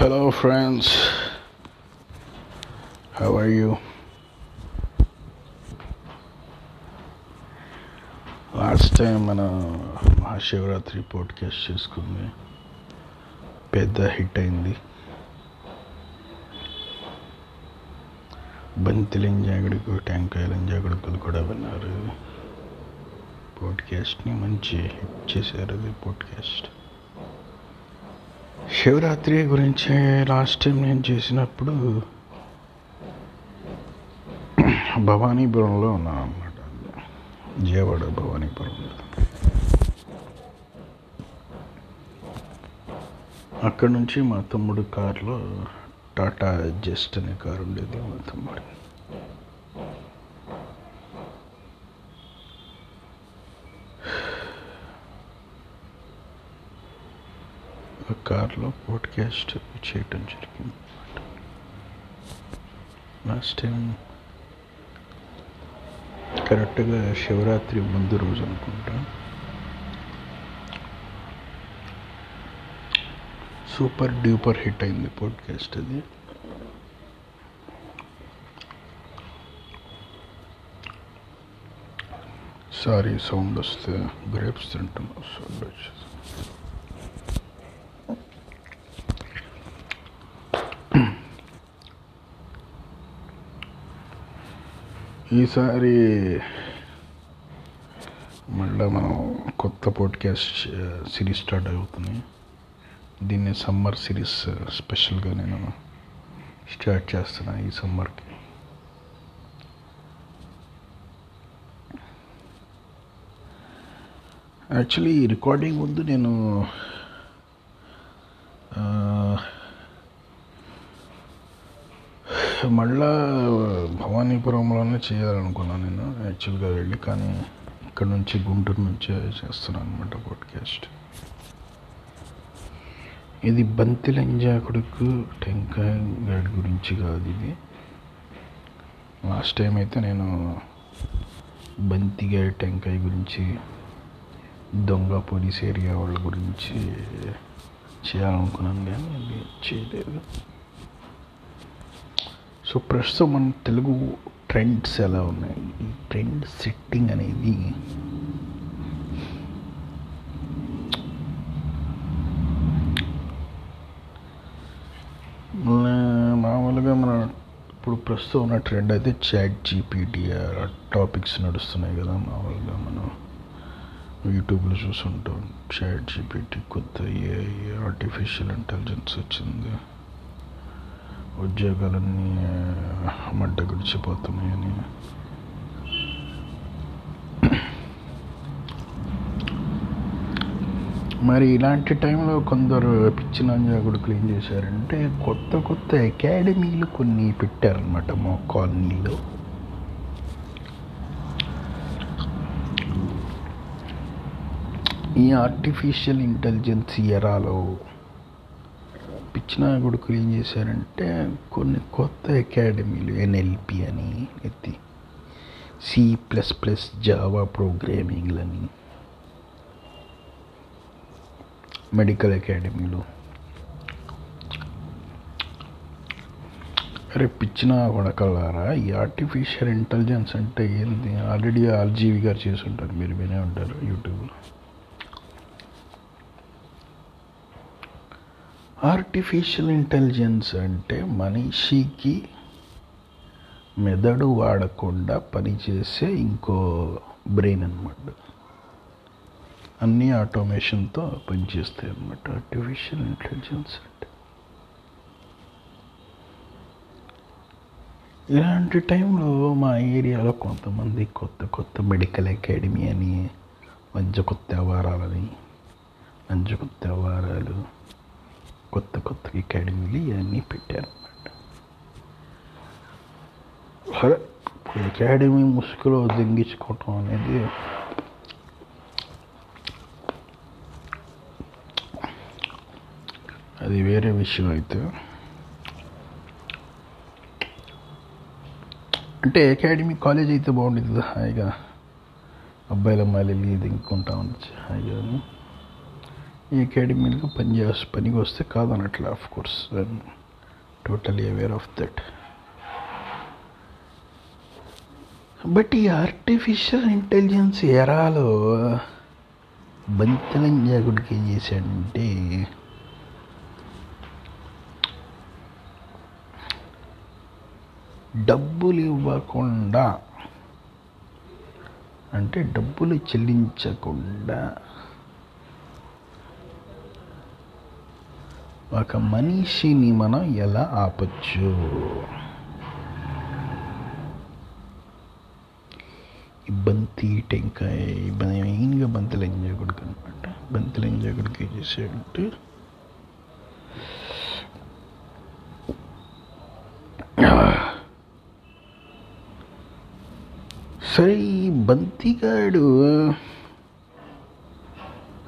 Hello, friends. How are you? Last time మన Mahashivratri podcast చేసుకుంది పెద్ద హిట్ అయింది బంతిలింజాగడికి టెంకాయలింజాగడుకులు కూడా విన్నారు పోడ్కాస్ట్ని మంచి హిట్ చేశారు అది పోడ్కాస్ట్ శివరాత్రి గురించి లాస్ట్ టైం నేను చేసినప్పుడు భవానీపురంలో ఉన్నాను అనమాట విజయవాడ భవానీపురంలో. అక్కడ నుంచి మా తమ్ముడు కారులో టాటా జస్ట్ అనే కారు ఉండేది మా తమ్ముడు ఆ కార్లో పోడ్కాస్ట్ చేయటం జరిగింది. లాస్ట్ టైం కరెక్ట్గా శివరాత్రి ముందు రోజు అనుకుంటా. సూపర్ డ్యూపర్ హిట్ అయింది పోడ్కాస్ట్ అది. సారీ సౌండ్ వస్తే గ్రేప్స్ తింటున్నాం. సౌండ్ వచ్చేసి ఈసారి మళ్ళీ మనం కొత్త పోడ్కాస్ట్ సిరీస్ స్టార్ట్ అవుతుంది. దీన్ని సమ్మర్ సిరీస్ స్పెషల్గా నేను స్టార్ట్ చేస్తున్నా ఈ సమ్మర్కి యాక్చువల్లీ రికార్డింగ్ ముందు నేను ఆ, మళ్ళా భవానీపురంలోనే చేయాలనుకున్నాను నేను యాక్చువల్గా వెళ్ళి కానీ ఇక్కడ నుంచి గుంటూరు నుంచే చేస్తున్నాను అనమాట పాడ్కాస్ట్ ఇది బంతి లంజాకుడుకు టెంకాయ గడి గురించి కాదు ఇది. లాస్ట్ టైం అయితే నేను బంతిగా టెంకాయ గురించి దొంగ పోలీస్ ఏరియా వాళ్ళ గురించి చేయాలనుకున్నాను కానీ అది చేయలేదు. సో ప్రస్తుతం మన తెలుగు ట్రెండ్స్ ఎలా ఉన్నాయి? ఈ ట్రెండ్ సెట్టింగ్ అనేది మన- మామూలుగా మన ఇప్పుడు ప్రస్తుతం ఉన్న ట్రెండ్ అయితే చాట్ జీపీటీ టాపిక్స్ నడుస్తున్నాయి కదా మామూలుగా మనం యూట్యూబ్లో చూసుంటాం చాట్ జీపీటీ కొత్త ఏఐ ఆర్టిఫిషియల్ ఇంటెలిజెన్స్ వచ్చింది. ఉద్యోగాలన్నీ మంట గుడిచిపోతున్నాయని. మరి ఇలాంటి టైంలో కొందరు పిచ్చి క్లీన్ ఏం చేశారంటే కొత్త కొత్త అకాడమీలు కొన్ని పెట్టారనమాట మా కాలనీలో. ఈ ఆర్టిఫిషియల్ ఇంటెలిజెన్స్ ఎరాలో పిచ్చిన కొడుకులు ఏం చేశారంటే కొన్ని కొత్త అకాడమీలు ఎన్ఎల్పి అని ఎత్తి సి ప్లస్ ప్లస్ జావా ప్రోగ్రామింగ్లని మెడికల్ అకాడమీలు అరే పిచ్చిన కొడకల్లారా ఈ ఆర్టిఫిషియల్ ఇంటెలిజెన్స్ అంటే ఏంది? ఆల్రెడీ ఆర్జీవి గారు చేసి ఉంటారు మీరు వినే ఉంటారు యూట్యూబ్లో. ఆర్టిఫిషియల్ ఇంటెలిజెన్స్ అంటే మనిషికి మెదడు వాడకుండా పనిచేసే ఇంకో బ్రెయిన్ అన్నమాట. అన్నీ ఆటోమేషన్తో పనిచేస్తాయి అన్నమాట. ఆర్టిఫిషియల్ ఇంటెలిజెన్స్ అంటే. ఇలాంటి టైంలో మా ఏరియాలో కొంతమంది కొత్త కొత్త మెడికల్ అకాడమీ అని మంచి కొత్త వ్యవహారాలని మంచి కొత్త వ్యవహారాలు కొత్త కొత్త అకాడమీలు ఇవన్నీ పెట్టారు సరే ఇప్పుడు అకాడమీ ముసుగులో దింగించుకోవటం అనేది అది వేరే విషయం అయితే. అంటే అకాడమీ కాలేజ్ అయితే బాగుండేది కదా హాయిగా. అబ్బాయిలు అమ్మాయిలు వెళ్ళి దింకుంటా ఉండొచ్చు హాయిగా ఈ అకాడమీలో పని పనికి వస్తే కాదనట్లే of course I'm totally aware of that but ఈ ఆర్టిఫిషియల్ ఇంటెలిజెన్స్ ఎరాలో బంతలంజాగుడికి ఏం చేశాడంటే డబ్బులు ఇవ్వకుండా అంటే డబ్బులు చెల్లించకుండా ఒక మనిషిని మనం ఎలా ఆపచ్చు? ఈ బంతి టెంకాయ మెయిన్గా బంతులు ఎంజాయ్ కొడుకు అనమాట బంతులు ఎంజాయ్ కొడుకు ఏం చేసాడంటే సరే ఈ బంతిగాడు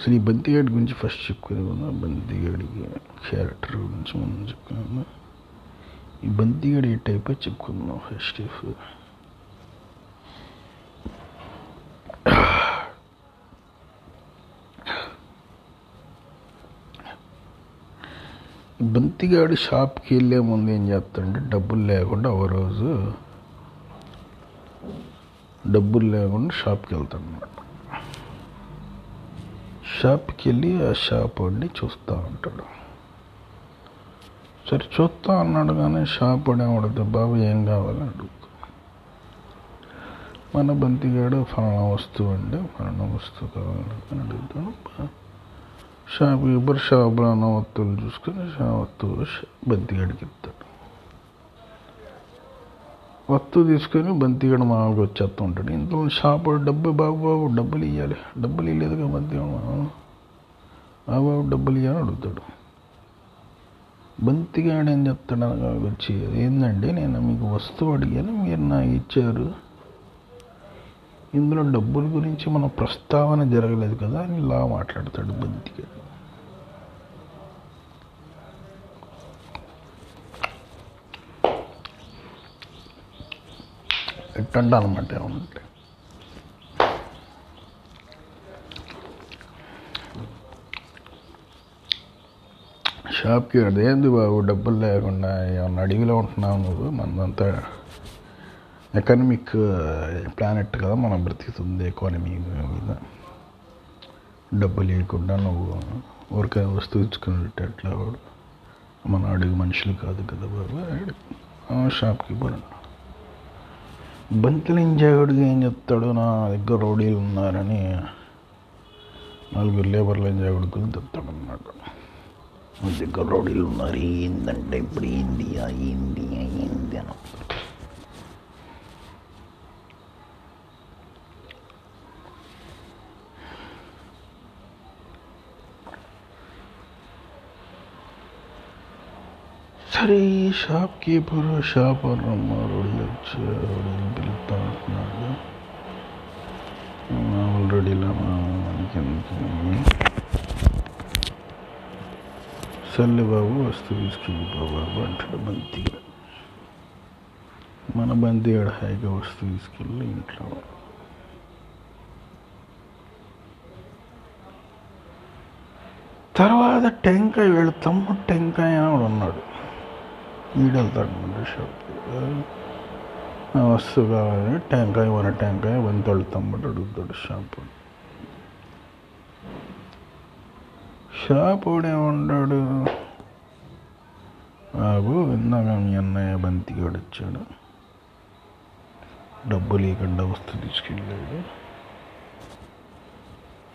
అసలు ఈ బంతిగాడి గురించి ఫస్ట్ చెప్పుకునే బంతిగాడి క్యారెక్టర్ గురించి మనం చెప్పుకున్నాము ఈ బంతిగాడి ఏ టైప్ చెప్పుకుందాం ఫస్ట్ ఈ బంతిగాడు షాప్కి వెళ్ళే ముందు ఏం చేస్తాడంటే డబ్బులు లేకుండా ఒక రోజు డబ్బులు లేకుండా షాప్కి వెళ్తాడు అనమాట షాప్కి వెళ్ళి ఆ షాప్ వాడిని చూస్తూ ఉంటాడు. సరే చూస్తా అన్నాడు కానీ షాప్ వాడు బాబు ఏం కావాలని అడుగుతా మన బంతిగాడు ఫలానా వస్తువు అండి ఫలానా వస్తువు కావాలని అడుగుతాడు. షాప్ ఇబ్బరు షాప్లో ఉన్న వస్తువులు చూసుకొని షా వస్తువు బంతిగాడికి ఇస్తాడు. వస్తువు తీసుకొని బంతిగాడు మామూలుగా వచ్చేస్తూ ఉంటాడు. ఇంట్లో షాప్ డబ్బు బాబు బాబు డబ్బులు ఇవ్వాలి డబ్బులు ఇవ్వలేదుగా బంతిగాడు ఆ బాబు డబ్బులు ఇవ్వాలని అడుగుతాడు. బంతిగాడు ఏం చెప్తాడు అనగా వచ్చి ఏందండి నేను మీకు వస్తువు అడిగాను మీరు నాకు ఇచ్చారు. ఇందులో డబ్బుల గురించి మన ప్రస్తావన జరగలేదు కదా అని ఇలా మాట్లాడతాడు బంతిగాడు. ఎట్టంట అనమాట ఏమంటే షాప్కి అదేంది బాబు డబ్బులు లేకుండా ఏమన్నా అడవిలో ఉంటున్నావు నువ్వు మనదంతా ఎకనమిక్ ప్లానెట్ కదా మనం బ్రతుకుతుంది ఎకానమీ మీద డబ్బు లేకుండా నువ్వు ఊరికే వస్తువు ఇచ్చుకునేటట్టు ఎట్లా వాడు మన అడుగు మనుషులు కాదు కదా బాబు అన్నాడు. ఆ షాప్కి పోయాను బంతులింజాగుడికి ఏం చెప్తాడు నా దగ్గర రౌడీలు ఉన్నారని నలుగురు లేబర్లు ఎంజాగుడికి చెప్తాడు అన్నమాట నా దగ్గర రౌడీలు ఉన్నారు. ఏందంటే ఇప్పుడు ఏంది? ఆ ఏంది? ఏంది అని. సరే షాప్ కీపర్ షాప్ అమ్మ రౌడీలు వచ్చి రౌడీలు పిలుస్తా ఉంటున్నాడు ఆల్రెడీ ఇలా మనకి ఎందుకు సర్లే బాబు వస్తువు తీసుకెళ్ళి బాబు అంటాడు బంతిగా మన బంతిగాడు హాయిగా వస్తువు తీసుకెళ్ళి ఇంట్లో తర్వాత టెంకాయ వీళ్ళ తమ్ముడు టెంకాయ అని వాడు ఉన్నాడు వీడు వెళ్తాడు అనమాట షాప్కి ఆ వస్తువు కావాలని టెంకాయ మన టెంకాయ వంతోళ్ళ తమ్ముడు అడుగుతాడు షాప్ వాడు. షాప్ వాడు ఏమన్నాడు బాబు ఇందాక మీ అన్నయ్య బంతిగాడు వచ్చాడు డబ్బు లేకుండా వస్తువు తీసుకెళ్ళాడు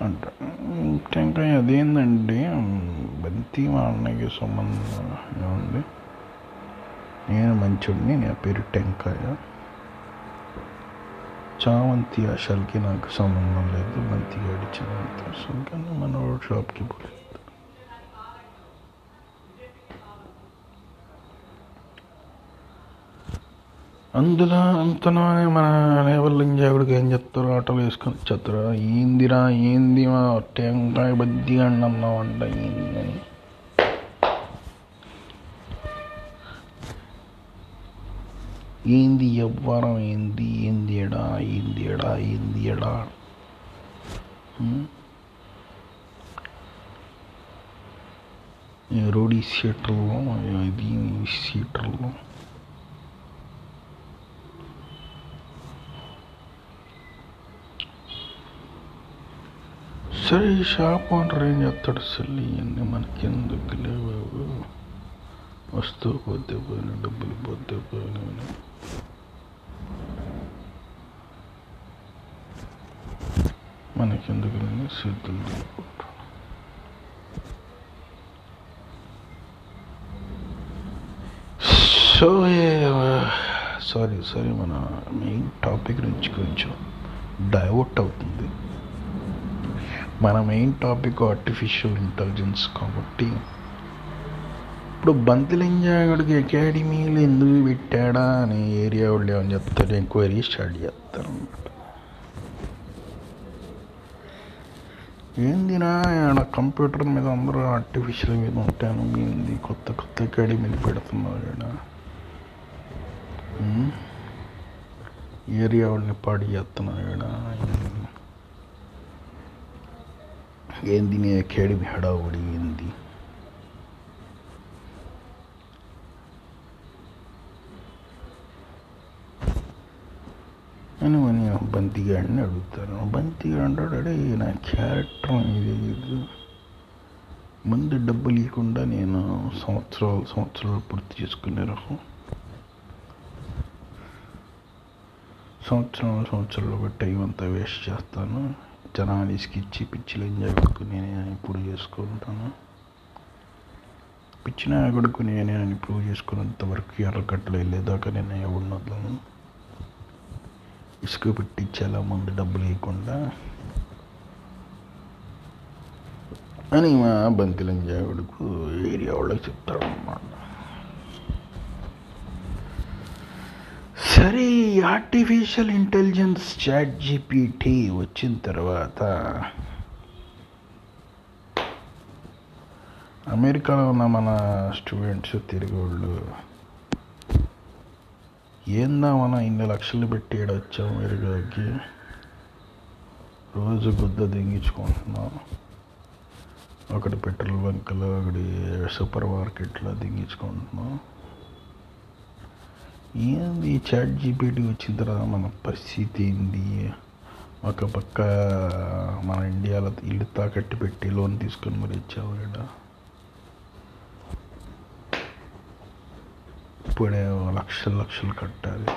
అంట టెంకాయ అదేందండి బంతి మా అన్నయ్యకి సంబంధం ఏముంది నేను మంచుడిని నా పేరు టెంకాయ. చామంతి అసలుకి నాకు సంబంధం లేదు బంతి గాడి చామంతి అసలు కానీ మన షాప్కి పోలేదు. అందులో అంతలోనే మన లేబర్లు ఇంజాగుడికి ఏం చెప్తారు ఆటోలు వేసుకొని వచ్చేస్తారు? ఏందిరా ఏంది మా టెంకాయ బద్ది అన్నావు అంట ఏంది అని ఏంది ఎవ్వరం ఏంది ఏంది ఎడా ఏంది ఎడా ఏంది ఎడా ఉం? ఈ రోడ్ ఈ సీటర్లో ఇది ఈ వస్తూ వస్తువు పోతే పోయిన డబ్బులు పోతే పోయిన. మనకెందుకు సిద్ధులు సో సారీ సారీ మన మెయిన్ టాపిక్ నుంచి కొంచెం డైవర్ట్ అవుతుంది. మన మెయిన్ టాపిక్ ఆర్టిఫిషియల్ ఇంటెలిజెన్స్ కాబట్టి ఇప్పుడు బంతిలింజాగడికి అకాడమీలు ఎందుకు పెట్టాడా అని ఏరియా వాళ్ళు ఏమని చెప్తారు ఎంక్వైరీ స్టార్ట్ చేస్తారు అన్నమాట ఏందినా ఆడ కంప్యూటర్ మీద అందరూ ఆర్టిఫిషియల్ మీద ఉంటాను ఏంది కొత్త కొత్త అకాడమీలు పెడుతున్నారు ఈడ ఉమ్? ఏరియా వాళ్ళని పాడి చేస్తున్నారు ఈడ ఏంది నీ అకాడమీ హడావుడి ఏంది అని మన బంతిగాడిని అడుగుతాను బంతిగా అంటాడు అడే నా క్యారెక్టర్ ఇది ముందు డబ్బులు ఇవ్వకుండా నేను సంవత్సరాలు సంవత్సరాలు పూర్తి చేసుకునే రకం. సంవత్సరాలు సంవత్సరాలు టైం అంతా వేస్ట్ చేస్తాను. జనాలు ఇసుకిచ్చి పిచ్చిలు ఎంజాయ్ కొడుకు నేనే ఇప్పుడు చేసుకుంటాను. పిచ్చిన కొడుకు నేనే అని ప్రూవ్ చేసుకున్నంత వరకు ఎర్రకట్టలు వెళ్ళేదాకా నేను ఎవరిని వద్దాను ఇసుక పెట్టి చాలా మంది డబ్బులు ఇవ్వకుండా అని మా బంతిలంజా కొడుకు ఏరియా వాళ్ళకి చెప్తాడు అన్నమాట సరే ఆర్టిఫిషియల్ ఇంటెలిజెన్స్ చాట్ జీపీటీ వచ్చిన తర్వాత అమెరికాలో ఉన్న మన స్టూడెంట్స్ తిరిగి వాళ్ళు ఏందా మనం ఇన్ని లక్షలు పెట్టి ఈడ వచ్చాం అమెరికాకి రోజు గుద్ద దింగించుకుంటున్నాం. ఒకటి పెట్రోల్ బంకులో ఒకటి సూపర్ మార్కెట్లో దింగించుకుంటున్నాం. ఏంది చాట్ జీపీటీ వచ్చిన తర్వాత మన పరిస్థితి ఏంది? ఒక పక్క మన ఇండియాలో ఇల్లు తాకట్టు పెట్టి లోన్ తీసుకొని మరి ఇచ్చావు ఈడ. ఇప్పుడే లక్షలు లక్షలు కట్టాలి.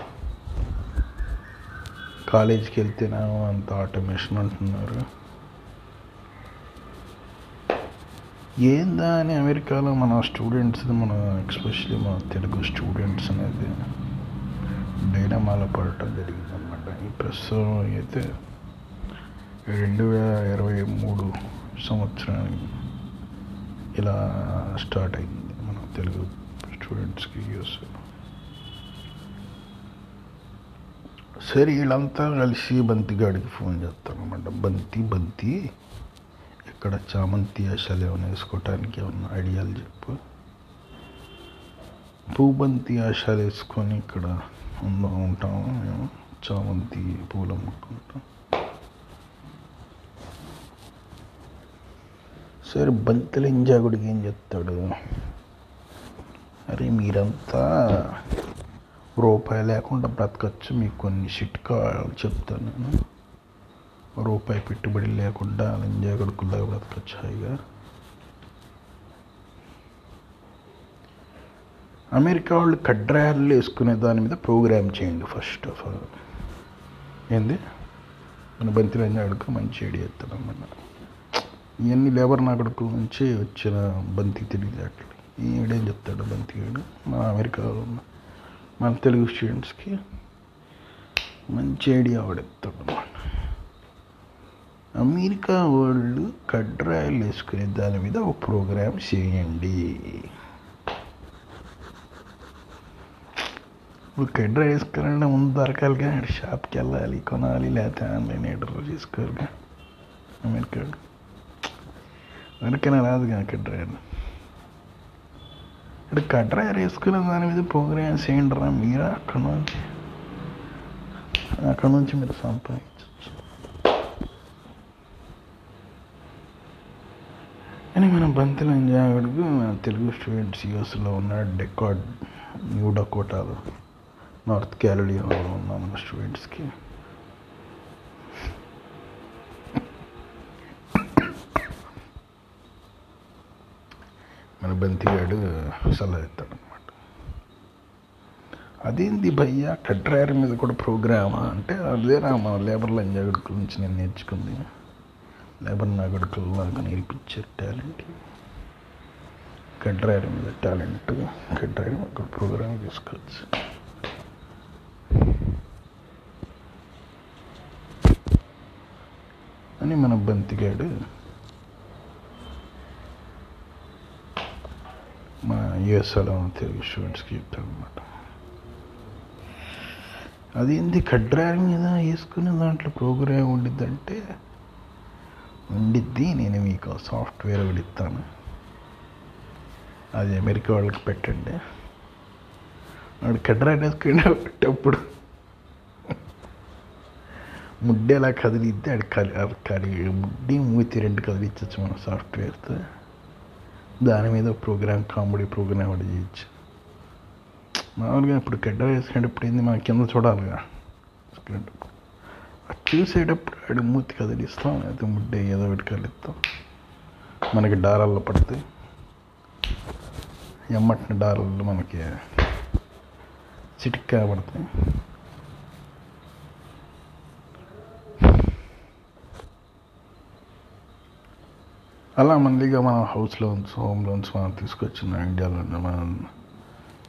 కాలేజీకి వెళ్తేనేమో అంత ఆటోమేషన్ అంటున్నారు. ఏందా అని అమెరికాలో మన స్టూడెంట్స్ మన ఎక్స్పెషలీ మన తెలుగు స్టూడెంట్స్ అనేది డైనమాలో పడటం జరిగింది అనమాట ఈ ప్రస్తుతం అయితే రెండు వేల ఇరవై మూడు సంవత్సరానికి ఇలా స్టార్ట్ అయింది మన తెలుగు స్టూడెంట్స్కి యూస్ సరే వీళ్ళంతా కలిసి బంతిగాడికి ఫోన్ చేస్తాను అనమాట బంతి బంతి ఇక్కడ చామంతి ఆశలు ఏమైనా వేసుకోవటానికి ఏమన్నా ఐడియాలు చెప్పు పూబంతి ఆశలు వేసుకొని ఇక్కడ ఉందా ఉంటాము మేము చామంతి పూలు అమ్ముకుంటాం సరే బంతిలింజాగుడికి ఏం చెప్తాడు మరి మీరంతా రూపాయి లేకుండా బ్రతకచ్చు. మీకు కొన్ని చిట్కాలు చెప్తాను. నేను రూపాయి పెట్టుబడి లేకుండా లింజా కొడుకుల్లా బ్రతకచ్చు హాయిగా. అమెరికా వాళ్ళు కడ్రాయలు వేసుకునే దాని మీద ప్రోగ్రామ్ చేయండి ఫస్ట్ ఆఫ్ ఆల్. ఏంది? మన బంతి రంజా మంచి ఐడియా ఇస్తాను అన్నమాట ఇవన్నీ లేబర్ నాగడుకు నుంచి వచ్చిన బంతి తెలివితేటలు ఈడేం చెప్తాడు బంతిగాడు మన అమెరికాలో ఉన్న మన తెలుగు స్టూడెంట్స్కి మంచి ఐడియా ఆవిడెత్తాడు అన్నమాట. అమెరికా వాళ్ళు కడ్రాయలు వేసుకునే దాని మీద ఒక ప్రోగ్రామ్ చేయండి. ఇప్పుడు కడ్రా వేసుకోవాలంటే ముందు దొరకాలిగా షాప్కి వెళ్ళాలి కొనాలి లేకపోతే ఆన్లైన్ ఆర్డర్ చేసుకోవాలి. అమెరికా అమెరికా రాదుగా కడ్రాయలు ఇక్కడ కట్రా వేసుకునే దాని మీద ప్రోగ్రామ్ చేయండి రా మీరా అక్కడ నుంచి అక్కడ నుంచి మీరు సంపాదించవచ్చు అని మన బంతిలో జాగడుకు తెలుగు స్టూడెంట్స్ యూఎస్లో ఉన్న డెకాడ్ న్యూ డకోటాలో నార్త్ క్యారోలినాలో ఉన్న మన స్టూడెంట్స్కి బంతిగాడు సలహా ఇస్తాడు అనమాట అదేంది భయ్య కట్రాయర్ మీద కూడా ప్రోగ్రామా? అంటే అదేనా మన లేబర్ లంజాగడుకుల నుంచి నేను నేర్చుకుంది. లేబర్ నాగడుకులు నాకు టాలెంట్ కట్రాయర్ మీద టాలెంట్ కట్రాయర్ అక్కడ ప్రోగ్రామ్ తీసుకోవచ్చు. అని మన బంతిగాడు మన తెలుగు స్టూడెంట్స్కి చెప్తాడు అది అదేంది కడ్రాయర్ మీద వేసుకునే దాంట్లో ప్రోగ్రామ్ ఉండిద్దంటే ఉండిద్ది నేను మీకు సాఫ్ట్వేర్ ఒకటి ఇస్తాను. అది అమెరికా వాళ్ళకి పెట్టండి. వాడు వేసుకుని వేసుకునేటప్పుడు ముడ్డేలా కదిలిద్ది అది కలి కలి ముడ్డి మూతి రెండు కదిలిచ్చచ్చు మన సాఫ్ట్వేర్తో. దాని మీద ప్రోగ్రామ్ కామెడీ ప్రోగ్రామ్ ఒకటి చేయొచ్చు. మామూలుగా ఇప్పుడు గడ్డ వేసుకునేటప్పుడు ఏంది మనం కింద చూడాలిగా. వేసుకునేటప్పుడు అది చూసేటప్పుడు ఆడి మూతి కదిలిస్తాం లేకపోతే ముడ్డే ఏదో ఒకటి కదిలిస్తాం మనకి డారల్లో పడతాయి ఎమ్మటిన డాలర్లు మనకి చిటిక్కా పడతాయి. అలా మళ్ళీగా మనం హౌస్ లోన్స్ హోమ్ లోన్స్ మనం తీసుకొచ్చిన ఇండియాలో మనం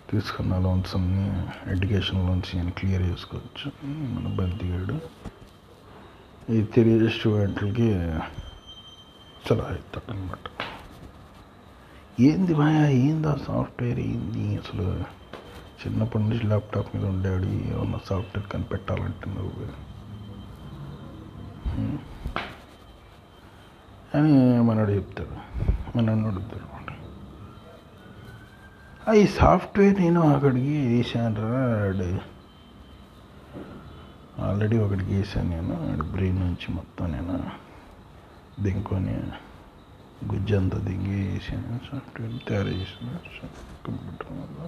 తీసుకున్న లోన్స్ అన్ని ఎడ్యుకేషన్ లోన్స్ ఇవన్నీ క్లియర్ చేసుకోవచ్చు. మన బంతిగాడు ఈ తెలియజే స్టూడెంట్లకి సలహా ఇస్తాడు అనమాట ఏంది భయ ఏందా సాఫ్ట్వేర్ ఏంది అసలు? చిన్నప్పటి నుంచి ల్యాప్టాప్ మీద ఉండేవాడు ఏమన్నా సాఫ్ట్వేర్ కనిపెట్టాలంటే నువ్వు అని మనోడు చెప్తాడు. మనోడు అడుగుతాడు అనమాట. ఈ సాఫ్ట్వేర్ నేను అక్కడికి వేసాను ఆడు. ఆల్రెడీ ఒకటికి వేసాను నేను. ఆడి బ్రెయిన్ నుంచి మొత్తం నేను దింకొని గుజ్జంతా దింగి వేసాను. సాఫ్ట్వేర్ తయారు చేసాను కంప్యూటర్ వల్ల.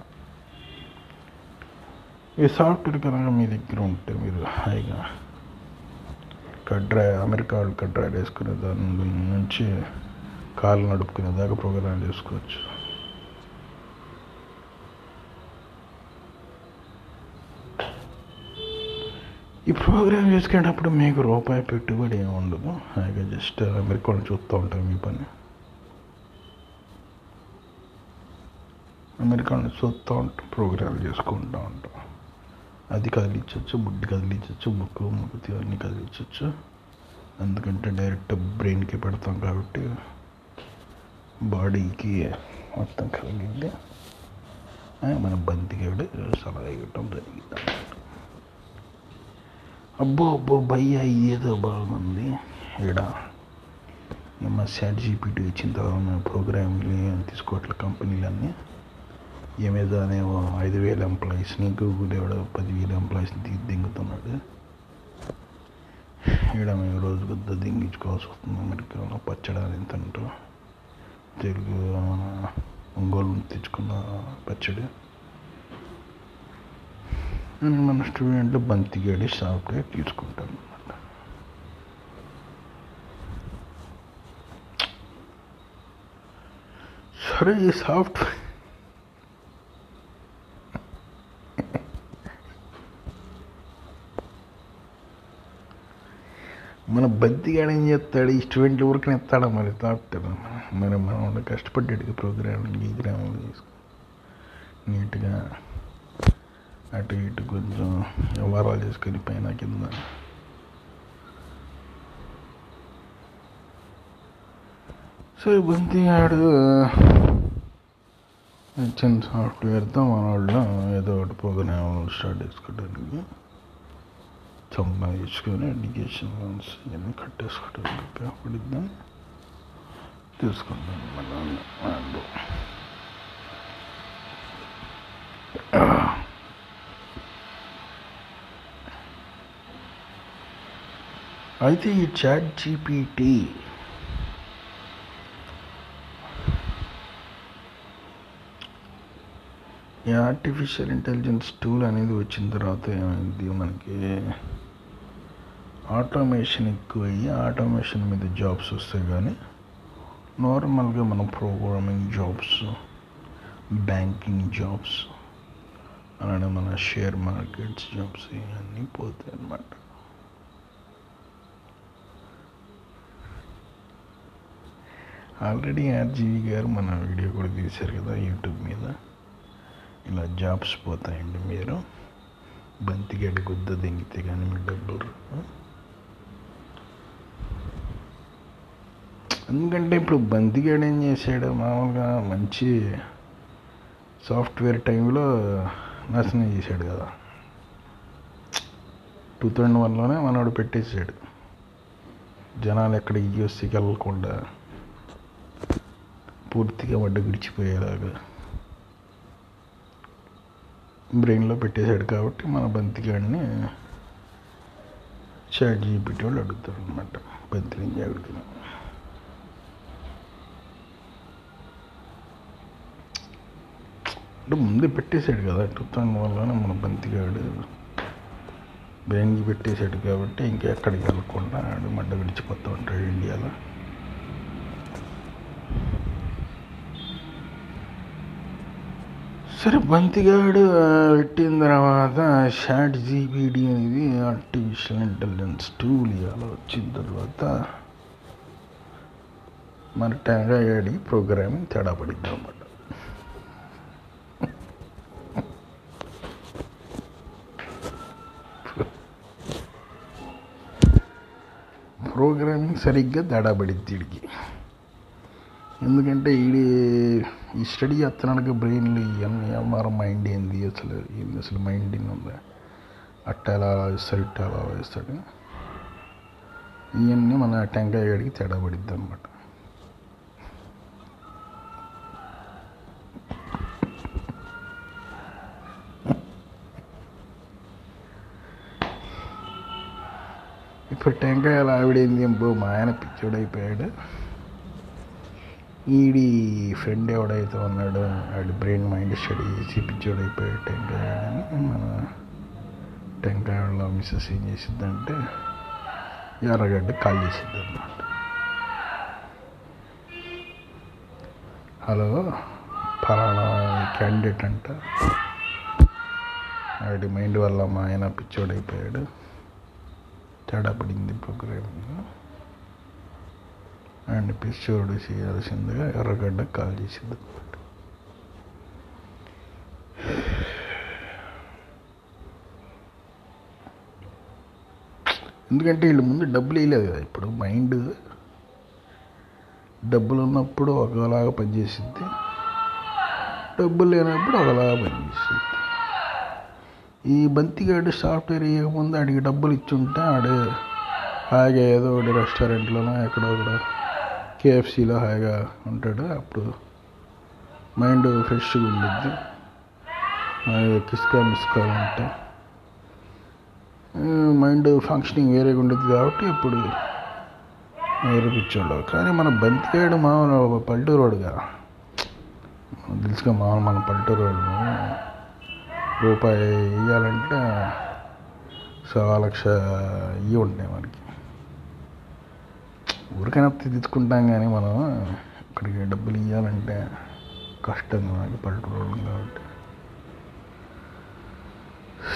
ఈ సాఫ్ట్వేర్ కనుక మీ దగ్గర ఉంటే మీరు హాయిగా కట్రా అమెరికా వాళ్ళు కట్రా వేసుకునే దాని నుంచి కాళ్ళు నడుపుకునే దాకా ప్రోగ్రాం చేసుకోవచ్చు. ఈ ప్రోగ్రామ్ చేసుకునేటప్పుడు మీకు రూపాయి పెట్టుబడి ఏమి ఉండదు. హాయిగా జస్ట్ అమెరికా వాళ్ళు చూస్తూ ఉంటాం మీ పని. అమెరికా వాళ్ళు చూస్తూ ఉంటాం ప్రోగ్రామ్ చేసుకుంటూ ఉంటాం. అది కదిలించవచ్చు బుడ్డి కదిలించవచ్చు ముక్కు ముక్కు అన్నీ కదిలించవచ్చు ఎందుకంటే డైరెక్ట్ బ్రెయిన్కి పెడతాం కాబట్టి బాడీకి మొత్తం కలిగింది మన బంతిగాడు సలహా ఇవ్వటం జరిగింది. అబ్బో అబ్బో భయ్య ఏదో బాగుంది. ఇక్కడ మా శాట్ జీపీటీ వచ్చిన తర్వాత ప్రోగ్రామ్లు తీసుకోవట్లే కంపెనీలన్నీ? ఏమేదానేమో ఐదు వేల ఎంప్లాయీస్ని గూగుల్ ఎవడో పదివేల ఎంప్లాయీస్ని దింగుతున్నాడు ఇక్కడ మేము రోజు కొద్ది దింగించుకోవాల్సి వస్తుంది అమెరికాలో పచ్చడి ఎంత అంటారు తెలుగు ఒంగోలు తెచ్చుకున్న పచ్చడి. మన స్టూడెంట్లు బంతిగడి సాఫ్ట్వేర్ తీసుకుంటాను అనమాట సరే ఈ సాఫ్ట్వేర్ మన బద్దిగాడు ఏం చేస్తాడు? ఈ స్టూడెంట్ ఊరికి ఎత్తాడా మరి? సాఫ్ట్వేర్ మరి మనం కష్టపడ్డాడు ప్రోగ్రామ్ గీగ్రాములు తీసుకు. నీట్గా అటు ఇటు కొంచెం వ్యవహారాలు చేసుకొని పైన కింద. సో బంతిగాడు చిన్న సాఫ్ట్వేర్తో మన వాళ్ళు ఏదో ఒకటి ప్రోగ్రామ్ స్టార్ట్ చేసుకోవడానికి. ತಮ್ಮ ಇಸ್ಕೊಂಡು ಅಡಿಗೇಷನ್ ಏನು ಕಟ್ಟಿಸ್ಕೊಟ್ಟು ಕಾಪಾಡಿದ್ದ తీసుకుందాం మన వాళ్ళు అయితే ఈ చాట్ జీపీటీ ఈ ఆర్టిఫిషియల్ ఇంటెలిజెన్స్ టూల్ అనేది వచ్చిన తర్వాత ఏమైంది మనకి ఆటోమేషన్ ఎక్కువయ్యి ఆటోమేషన్ మీద జాబ్స్ వస్తాయి కానీ నార్మల్గా మన ప్రోగ్రామింగ్ జాబ్స్ బ్యాంకింగ్ జాబ్స్ అలానే మన షేర్ మార్కెట్స్ జాబ్స్ ఇవన్నీ పోతాయి అన్నమాట. ఆల్రెడీ ఆర్జీవి గారు మన వీడియో కూడా తీశారు కదా యూట్యూబ్ మీద. ఇలా జాబ్స్ పోతాయండి మీరు. బంతిగడ్డి గుద్ద దింగితే కానీ మీ డబ్బులు ఎందుకంటే ఇప్పుడు బంతిగాడు ఏం చేశాడు? మామూలుగా మంచి సాఫ్ట్వేర్ టైంలో నాశనం చేశాడు కదా. టూ థౌజండ్ వన్లోనే మనోడు పెట్టేసాడు జనాలు ఎక్కడ యూఎస్సీకి వెళ్ళకుండా పూర్తిగా వడ్డ గుడిచిపోయేలాగా బ్రెయిన్లో పెట్టేశాడు కాబట్టి మన బంతిగాడిని చాట్ జీపీటీ వాళ్ళు అడుగుతారు అనమాట బంతిని నుంచి అడుగుతున్నాం అంటే ముందే పెట్టేశాడు కదా టూ థౌజండ్ వన్లోనే మన బంతిగాడు బ్రెయిన్కి పెట్టేశాడు కాబట్టి ఇంకా ఎక్కడికి వెళ్ళకుండా ఆడు మడ్డ విడిచిపోతూ ఉంటాడు ఇండియాలో సరే బంతిగాడు ఆ, పెట్టిన తర్వాత షాట్ జీపీడీ అనేది ఆర్టిఫిషియల్ ఇంటెలిజెన్స్ టూల్ ఇవాళ వచ్చిన తర్వాత మన టెంగాడి ప్రోగ్రామింగ్ తేడా పడిద్ది అన్నమాట ప్రోగ్రామింగ్ సరిగ్గా తేడా పడిద్ది వీడికి ఎందుకంటే ఈడి ఈ స్టడీ చేస్తున్నాడు బ్రెయిన్లో ఇవన్నీ అమ్మారు మైండ్ ఏంది అసలు ఏంది అసలు మైండ్ ఏంది ఉందా అట్ట ఎలా ఆలోచిస్తాడు ఇట్ట ఎలా ఆలోచిస్తాడు ఇవన్నీ మన టెంకాయ గడికి తేడా పడిద్ది అనమాట ఇప్పుడు టెంకాయలు ఆవిడేంది ఎంపో మా ఆయన పిచ్చోడైపోయాడు ఈడి ఫ్రెండ్ ఎవడైతే ఉన్నాడో ఆడి బ్రెయిన్ మైండ్ స్టడీ చేసి పిచ్చోడైపోయాడు టెంకాయ అని మన టెంకాయలో మిస్సెస్ ఏం చేసిద్దంటే ఎర్రగడ్డ కాల్ చేసిద్ది అనమాట హలో ఫలానా క్యాండిడేట్ అంట ఆడి మైండ్ వల్ల మా ఆయన పిచ్చోడైపోయాడు తేడా పడింది ప్రోగ్రామింగ్ అండ్ పిచ్చోడు చేయాల్సిందిగా ఎర్రగడ్డ కాల్ చేసింది అనమాట ఎందుకంటే వీళ్ళు ముందు డబ్బులు వేయలేదు కదా ఇప్పుడు మైండ్ డబ్బులు ఉన్నప్పుడు ఒకలాగా పనిచేసిద్ది డబ్బులు లేనప్పుడు ఒకలాగా పనిచేసిద్ది ఈ బంతిగాడు సాఫ్ట్వేర్ ఇవ్వకముందు ఆడికి డబ్బులు ఇచ్చుంటే ఆడే హాయిగా ఏదో ఒకటి రెస్టారెంట్లోనో ఎక్కడో కూడా కేఎఫ్సీలో హాయిగా ఉంటాడు. అప్పుడు మైండ్ ఫ్రెష్గా ఉండిద్ది. కిస్కా మిస్కా అంటే మైండ్ ఫంక్షనింగ్ వేరేగా ఉండదు కాబట్టి ఇప్పుడు వేరే పిచ్చోళ్ళు కానీ మన బంతిగాడు మామూలు పల్లెటూరు వాడుగా తెలుసుగా మామూలు మన పల్లెటూరు వాడు రూపాయి ఇవ్వాలంటే సవా లక్ష ఇవి ఉంటాయి మనకి. ఊరికైనా తీసుకుంటాం కానీ మనం ఇక్కడికి డబ్బులు ఇవ్వాలంటే కష్టం మనకి పల్లెటూరు కాబట్టి.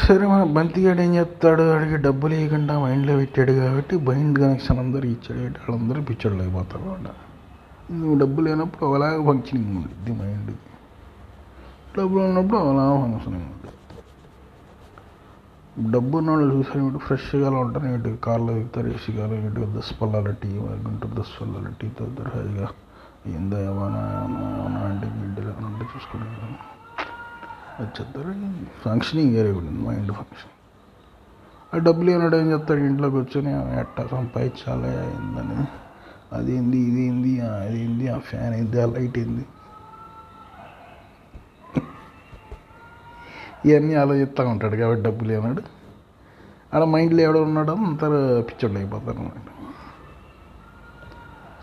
సరే మన బంతిగాడు ఏం చెప్తాడు అడిగి డబ్బులు ఇవ్వకుండా మైండ్లో పెట్టాడు కాబట్టి మైండ్ కనెక్షన్ అందరూ ఇచ్చాడు. వాళ్ళందరూ పిచ్చోళ్ళు అయిపోతారు అనమాట నువ్వు డబ్బులు లేనప్పుడు ఒకలాగా ఫంక్షనింగ్ ఉంటుంది మైండ్కి డబ్బులు ఉన్నప్పుడు ఒకలాగా ఫంక్షనింగ్ ఉంటుంది డబ్బు ఉన్న వాళ్ళు చూసారు ఏమిటి? ఫ్రెష్గా ఉంటారు. ఇటు కార్లో దిగుతారు ఏసీ కార్లో ఏమిటి? దస్ పల్లాల టీ గుంటూరు దస్ పల్లాల టీ తాగుతారు. హాయిగా. ఏందో ఏమైనా ఏమైనా ఏమైనా అంటే బిడ్డలు ఏమైనా అంటే చూసుకుంటారు వచ్చేస్తారు ఫంక్షనింగ్ వేరే ఉంటుంది. మైండ్ ఫంక్షన్ ఆ డబ్బులు ఏమన్నాడు ఏం చెప్తాడు? ఇంట్లో కూర్చొని ఎట్టా సంపాదించాలి ఏందని అదేంది ఇదేంది అదేంది ఆ ఫ్యాన్ ఏంది ఆ లైట్ ఏంది. ఇవన్నీ ఆలోచిస్తూ ఉంటాడు కాబట్టి డబ్బులు ఏమన్నాడు ఆడ మైండ్లో ఎవడో ఉన్నాడో అంతా పిచ్చోళ్ళు అయిపోతారు అన్నమాట.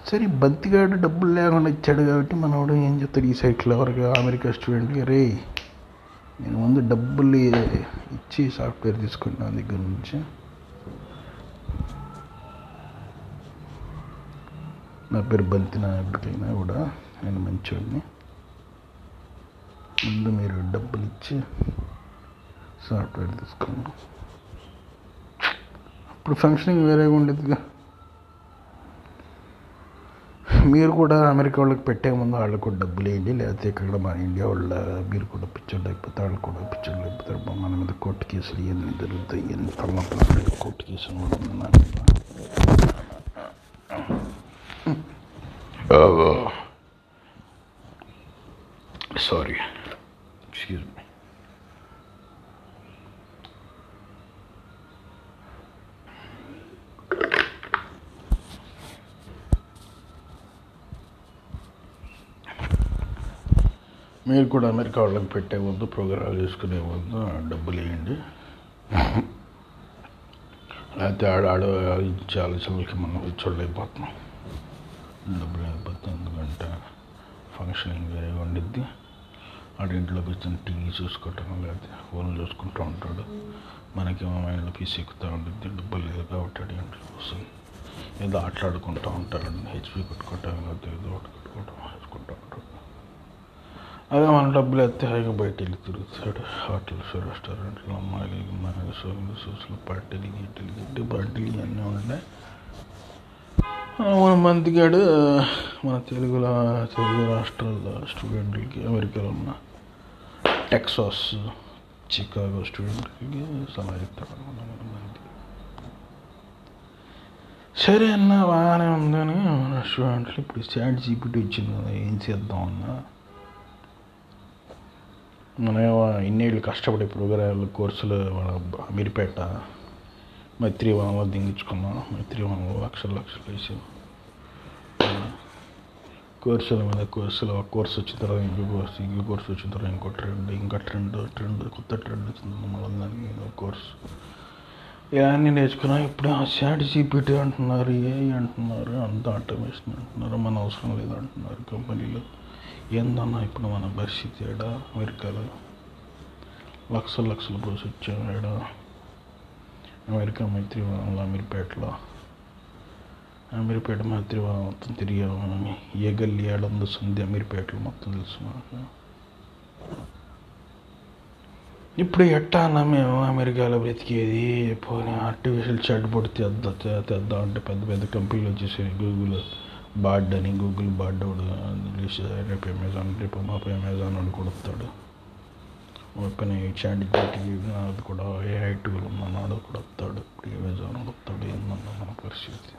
సరే బంతిగాడు డబ్బులు లేకుండా ఇచ్చాడు కాబట్టి మనవాడు ఏం చెప్తాడు ఈ సైడ్ క్లవర్గా అమెరికా స్టూడెంట్కి రే నేను ముందు డబ్బులు ఇచ్చి సాఫ్ట్వేర్ తీసుకుంటాను దగ్గర నుంచి. నా పేరు బంతిన ఎప్పటికైనా కూడా నేను మంచివాడిని ముందు మీరు డబ్బులు ఇచ్చి సాఫ్ట్వేర్ తీసుకున్నాను ఇప్పుడు ఫంక్షనింగ్ వేరేగా ఉండేదిగా మీరు కూడా అమెరికా వాళ్ళకి పెట్టే ముందు వాళ్ళకి కూడా డబ్బులు వేయండి లేకపోతే ఇక్కడ మన ఇండియా వాళ్ళ మీరు కూడా పిచ్చోళ్ళు అయిపోతే వాళ్ళు కూడా పిచ్చోళ్ళు అయిపోతారు బా, మన మీద కోర్టు కేసులు ఇవన్నీ జరుగుతాయి ఇవన్నీ తలనొప్పులు కోర్టు కేసులు కూడా ఉంది నా మీద. Sorry Excuse me. మీరు కూడా అమెరికా వాళ్ళకి పెట్టే వద్దు ప్రోగ్రాలు చేసుకునే వద్దు డబ్బులు వేయండి. లేకపోతే ఆడ ఆడ ఇచ్చే ఆలోచనలకి మనం చూడలేకపోతున్నాం డబ్బులు లేకపోతే ఎందుకంటే ఫంక్షనింగ్ వేరే వండిద్ది వాడి ఇంట్లో వచ్చిన టీవీ చూసుకోవటం లేకపోతే ఫోన్ చూసుకుంటూ ఉంటాడు. మనకేమో మైండ్లో పీస్ ఎక్కుతూ ఉంటుంది డబ్బులు లేదు కాబట్టి ఆడ ఇంట్లో కూర్చొని ఏదో ఆటలాడుకుంటూ ఉంటాడు హెచ్పి కొట్టుకోవటం లేకపోతే ఏదో ఒకటి కొట్టుకోవటం వేసుకుంటూ ఉంటాడు. అదే మన డబ్బులు ఎత్తే హాయిగా బయట వెళ్ళి తిరుగుతాడు. హోటల్స్ రెస్టారెంట్లు అమ్మాయిలు మన సోలు సూసులు పార్టీలు గీటీలు గిట్టి పార్టీలు ఇవన్నీ ఉన్నాయి. మన మంతిగాడు మన తెలుగు తెలుగు రాష్ట్రాల స్టూడెంట్లకి అమెరికాలో ఉన్న టెక్సాస్ చికాగో స్టూడెంట్కి సలహా ఇస్తాడు మన సరే అన్న బాగానే ఉందని మన స్టూడెంట్లు ఇప్పుడు చాట్ జీపీటీ వచ్చింది కదా ఏం చేద్దాం అన్నా? మనం ఇన్నేళ్ళు కష్టపడే ప్రోగ్రాంలు కోర్సులు మన అమీర్పేట మైత్రి వనంలో దింగించుకున్నాం మైత్రి వనంలో లక్షలు లక్షలు వేసి కోర్సుల మీద కోర్సులు ఒక కోర్సు వచ్చిన తర్వాత ఇంకో కోర్సు ఇంకో కోర్సు వచ్చిన తర్వాత ఇంకో ట్రెండ్ ఇంకా ట్రెండ్ ట్రెండ్ కొత్త ట్రెండ్ వచ్చింది మళ్ళీ దానికి ఇంకో కోర్సు ఇవన్నీ నేర్చుకున్నా ఇప్పుడు షాట్ జీపీటీ అంటున్నారు ఏఐ అంటున్నారు అంత ఆటోమేషన్ అంటున్నారు మన అవసరం లేదు అంటున్నారు కంపెనీలు. ఏందన్నా ఇప్పుడు మన పరిస్థితి ఏడా? అమెరికాలో లక్షలు లక్షలు పోసి వచ్చాం ఏడా? అమెరికా మైత్రివనంలో అమీర్పేటలో. అమీర్పేట మైత్రివనం మొత్తం తిరిగాము మనం ఏ గల్లి ఏడుందో సంధి అమీర్పేటలో మొత్తం తెలుసు మనకు. ఇప్పుడు ఎట్టా అన్నా మేము అమెరికాలో బ్రతికేది? పోనీ ఆర్టిఫిషియల్ చాట్ పొడి తెద్దా తెద్దాం అంటే పెద్ద పెద్ద కంపెనీలు వచ్చేసాయి. గూగుల్ బార్డ్ అని గూగుల్ బాడ్ రేపు అమెజాన్ రేపు మాపు అమెజాన్ వాడు కొడుతాడు. ఓపెన్ చాట్ జీపీటీ అది కూడా ఏఐ టూల్ ఉన్నాడు కూడా వస్తాడు. ఇప్పుడు అమెజాన్ వస్తాడు. ఏందన్న మన పరిస్థితి.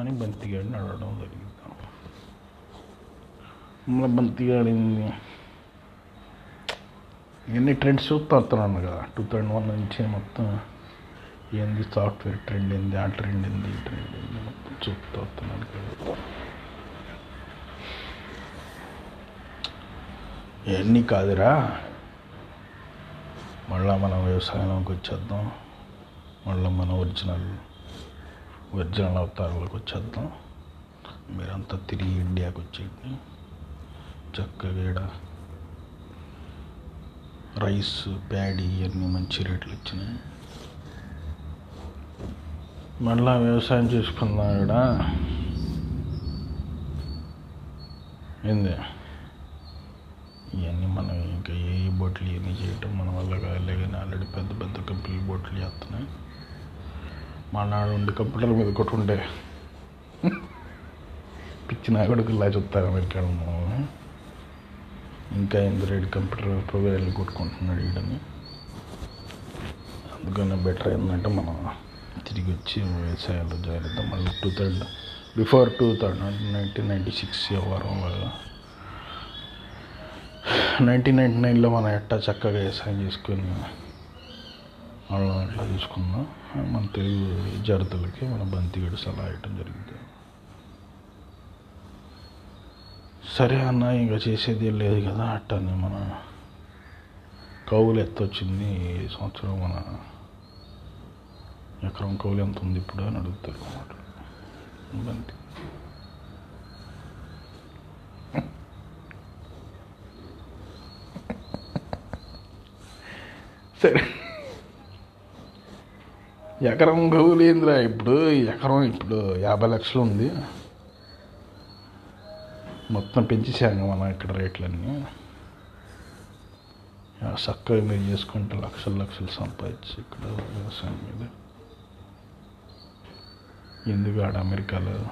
అని బంతిగాడిని అడగడం జరిగింది. మళ్ళీ బంతిగాడింది. ఇవన్నీ ట్రెండ్స్ చూస్తూ వస్తున్నాను కదా టూ థౌజండ్ వన్ నుంచి మొత్తం ఏంది సాఫ్ట్వేర్ ట్రెండ్ ఏంది? ఆ ట్రెండ్ ఏంది? ఈ ట్రెండ్ ఏంది? మొత్తం చూస్తూ వస్తున్నాను కదా ఎన్ని కాదురా? మళ్ళీ మనం వ్యవసాయంలోకి వచ్చేద్దాం. మళ్ళీ మన ఒరిజినల్ ఒరిజినల్ అవతారాలకు వచ్చేద్దాం. మీరంతా తిరిగి ఇండియాకి వచ్చేయండి. చక్కగా ఈడ రైస్ ప్యాడీ ఇవన్నీ మంచి రేట్లు వచ్చినాయి. మళ్ళా వ్యవసాయం చేసుకుందాం ఇక్కడ ఏంది? ఇవన్నీ మనం ఇంకా ఏ బోట్లు ఇవన్నీ చేయటం మన వల్ల కాలే కానీ ఆల్రెడీ పెద్ద పెద్ద కంపెనీ బోట్లు చేస్తున్నాయి. మా నాడు ఉండి కంప్యూటర్ మీద కొట్టుండే పిచ్చి పిచ్చిన కొడుకులా చెప్తారు అమెరికా ఇంకా ఎందరేడు కంప్యూటర్ ప్రోగ్రాంలు కొట్టుకుంటున్నాడు వీడని. అందుకని బెటర్ ఏంటంటే మనం తిరిగి వచ్చి వ్యవసాయాల్లో జాయిన్ అవుతాం మళ్ళీ two third before two third nineteen ninety six వారం వల్ల నైన్టీన్ నైంటీ నైన్లో మనం ఎట్టా చక్కగా వ్యవసాయం చేసుకొని వాళ్ళని అట్లా చూసుకున్నాం మన తెలుగు విద్యార్థులకి మన బంతిగడు సలహా ఇవ్వటం జరిగింది. సరే అన్న ఇంకా చేసేది లేదు కదా అట్టని మన కౌలు ఎత్తొచ్చింది ఈ సంవత్సరం మన ఎకరం కౌలు ఎంత ఉంది ఇప్పుడు అని అడుగుతారు అన్నమాట. బంతి. సరే. ఎకరం భూములు ఏందిరా ఇప్పుడు ఎకరం ఇప్పుడు యాభై లక్షలు ఉంది. మొత్తం పెంచేసాను మనం ఇక్కడ రేట్లన్నీ. చక్కగా మీరు చేసుకుంటే లక్షలు లక్షలు సంపాదించి ఇక్కడ వ్యవసాయం మీద. ఎందుకు ఆడ అమెరికాలో?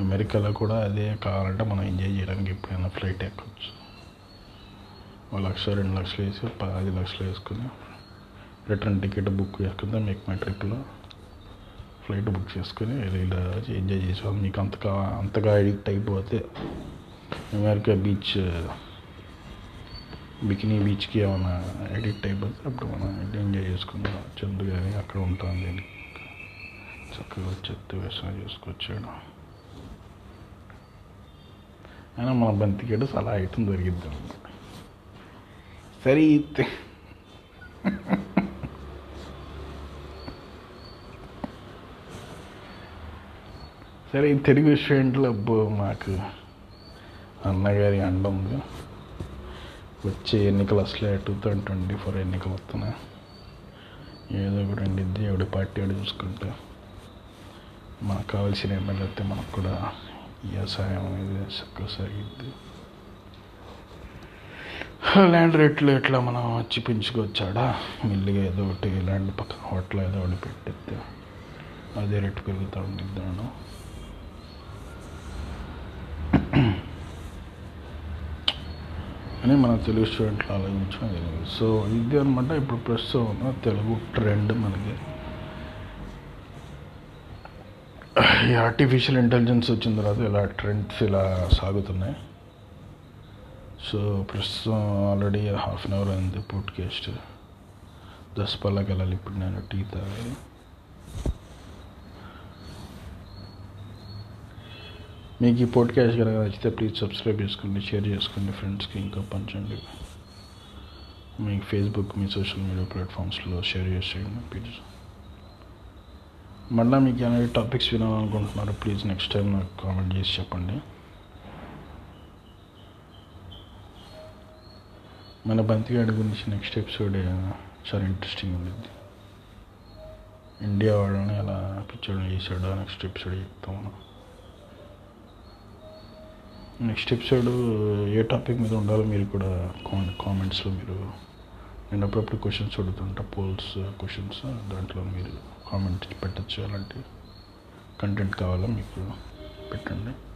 అమెరికాలో కూడా అదే కావాలంటే మనం ఎంజాయ్ చేయడానికి ఎప్పుడైనా ఫ్లైట్ ఎక్కొచ్చు. ఒక లక్ష రెండు లక్షలు వేసి పది లక్షలు వేసుకుని రిటర్న్ టికెట్ బుక్ చేసుకుందాం మీకు మా ట్రిప్లో ఫ్లైట్ బుక్ చేసుకుని ఇలా ఎంజాయ్ చేసాం మీకు అంతగా అంతగా ఎడిక్ట్ అయిపోతే అమెరికా బీచ్ బికినీ బీచ్కి ఏమైనా ఎడిక్ట్ అయిపోతే అప్పుడు మనం ఎంజాయ్ చేసుకుందాం. చందు కానీ అక్కడ ఉంటాం దీనికి చక్కగా చెత్త వ్యవసాయం చేసుకొచ్చాడు. అయినా మన బంతికేడు సలహా అయితే దొరికిద్దాం సరే సరే ఈ తెలుగు స్టూడెంట్లు అబ్బో మాకు అన్నగారి అండ ఉంది. వచ్చే ఎన్నికలు అసలే టూ థౌజండ్ ట్వంటీ ఫోర్ ఎన్నికలు వస్తున్నాయి. ఏదో ఒకటి ఉండిద్ది దేవుడి పార్టీ వాడు చూసుకుంటే. మనకు కావాల్సిన ఎమ్మెల్యే అయితే మనకు కూడా వ్యవసాయం అనేది చక్కగా సాగిద్ది ల్యాండ్ రేట్లు ఎట్లా మనం వచ్చి పెంచుకొచ్చాడా మెల్లిగా ఏదో ఒకటి ల్యాండ్ పక్కన హోటల్ ఏదో ఒకటి పెట్టేస్తే అదే రేటు పెరుగుతూ ఉండిద్దాను అని? మన తెలుగు స్టూడెంట్లు ఆలోచించడం జరిగింది సో ఇది అనమాట ఇప్పుడు ప్రస్తుతం ఉన్న తెలుగు ట్రెండ్ మనకి. ఈ ఆర్టిఫిషియల్ ఇంటెలిజెన్స్ వచ్చిన తర్వాత ఇలా ట్రెండ్స్ ఇలా సాగుతున్నాయి. సో ప్రస్తుతం ఆల్రెడీ హాఫ్ అన్ అవర్ అయింది పోడ్కాస్ట్ దసపల్లకి వెళ్ళాలి ఇప్పుడు నేను టీ తాగాలి. మీకు ఈ పోడ్కాస్ట్ కనుక నచ్చితే ప్లీజ్ సబ్స్క్రైబ్ చేసుకోండి షేర్ చేసుకోండి ఫ్రెండ్స్కి ఇంకా పంచండి. మీకు ఫేస్బుక్ మీ సోషల్ మీడియా ప్లాట్ఫామ్స్లో షేర్ చేసేయండి ప్లీజ్ మళ్ళీ మీకు ఏమైనా టాపిక్స్ వినాలనుకుంటున్నారో ప్లీజ్ నెక్స్ట్ టైం నాకు కామెంట్ చేసి చెప్పండి. మన బంతిగాడి గురించి నెక్స్ట్ ఎపిసోడ్ చాలా ఇంట్రెస్టింగ్ ఉండిద్ది. ఇండియా వాళ్ళని ఎలా పిచ్చోడు చేశాడో నెక్స్ట్ ఎపిసోడ్ చెప్తాం మనం. నెక్స్ట్ ఎపిసోడ్ ఏ టాపిక్ మీద ఉండాలో మీరు కూడా కామెంట్స్లో మీరు నేను అప్పుడప్పుడు క్వశ్చన్స్ అడుగుతుంటా పోల్స్ క్వశ్చన్స్ దాంట్లో మీరు కామెంట్ పెట్టచ్చు. అలాంటి కంటెంట్ కావాలా మీకు? పెట్టండి.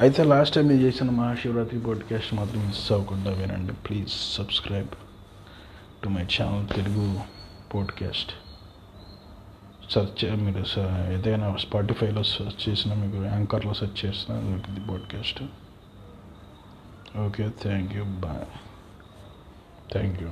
అయితే లాస్ట్ టైం మీరు చేసిన మహాశివరాత్రి పాడ్కాస్ట్ మాత్రం మిస్ అవ్వకుండా వినండి. Please subscribe to my channel Telugu podcast search మీరు ఏదైనా స్పాటిఫైలో సెర్చ్ చేసినా మీకు యాంకర్లో సెర్చ్ చేసినా దొరికింది podcast okay thank you bye thank you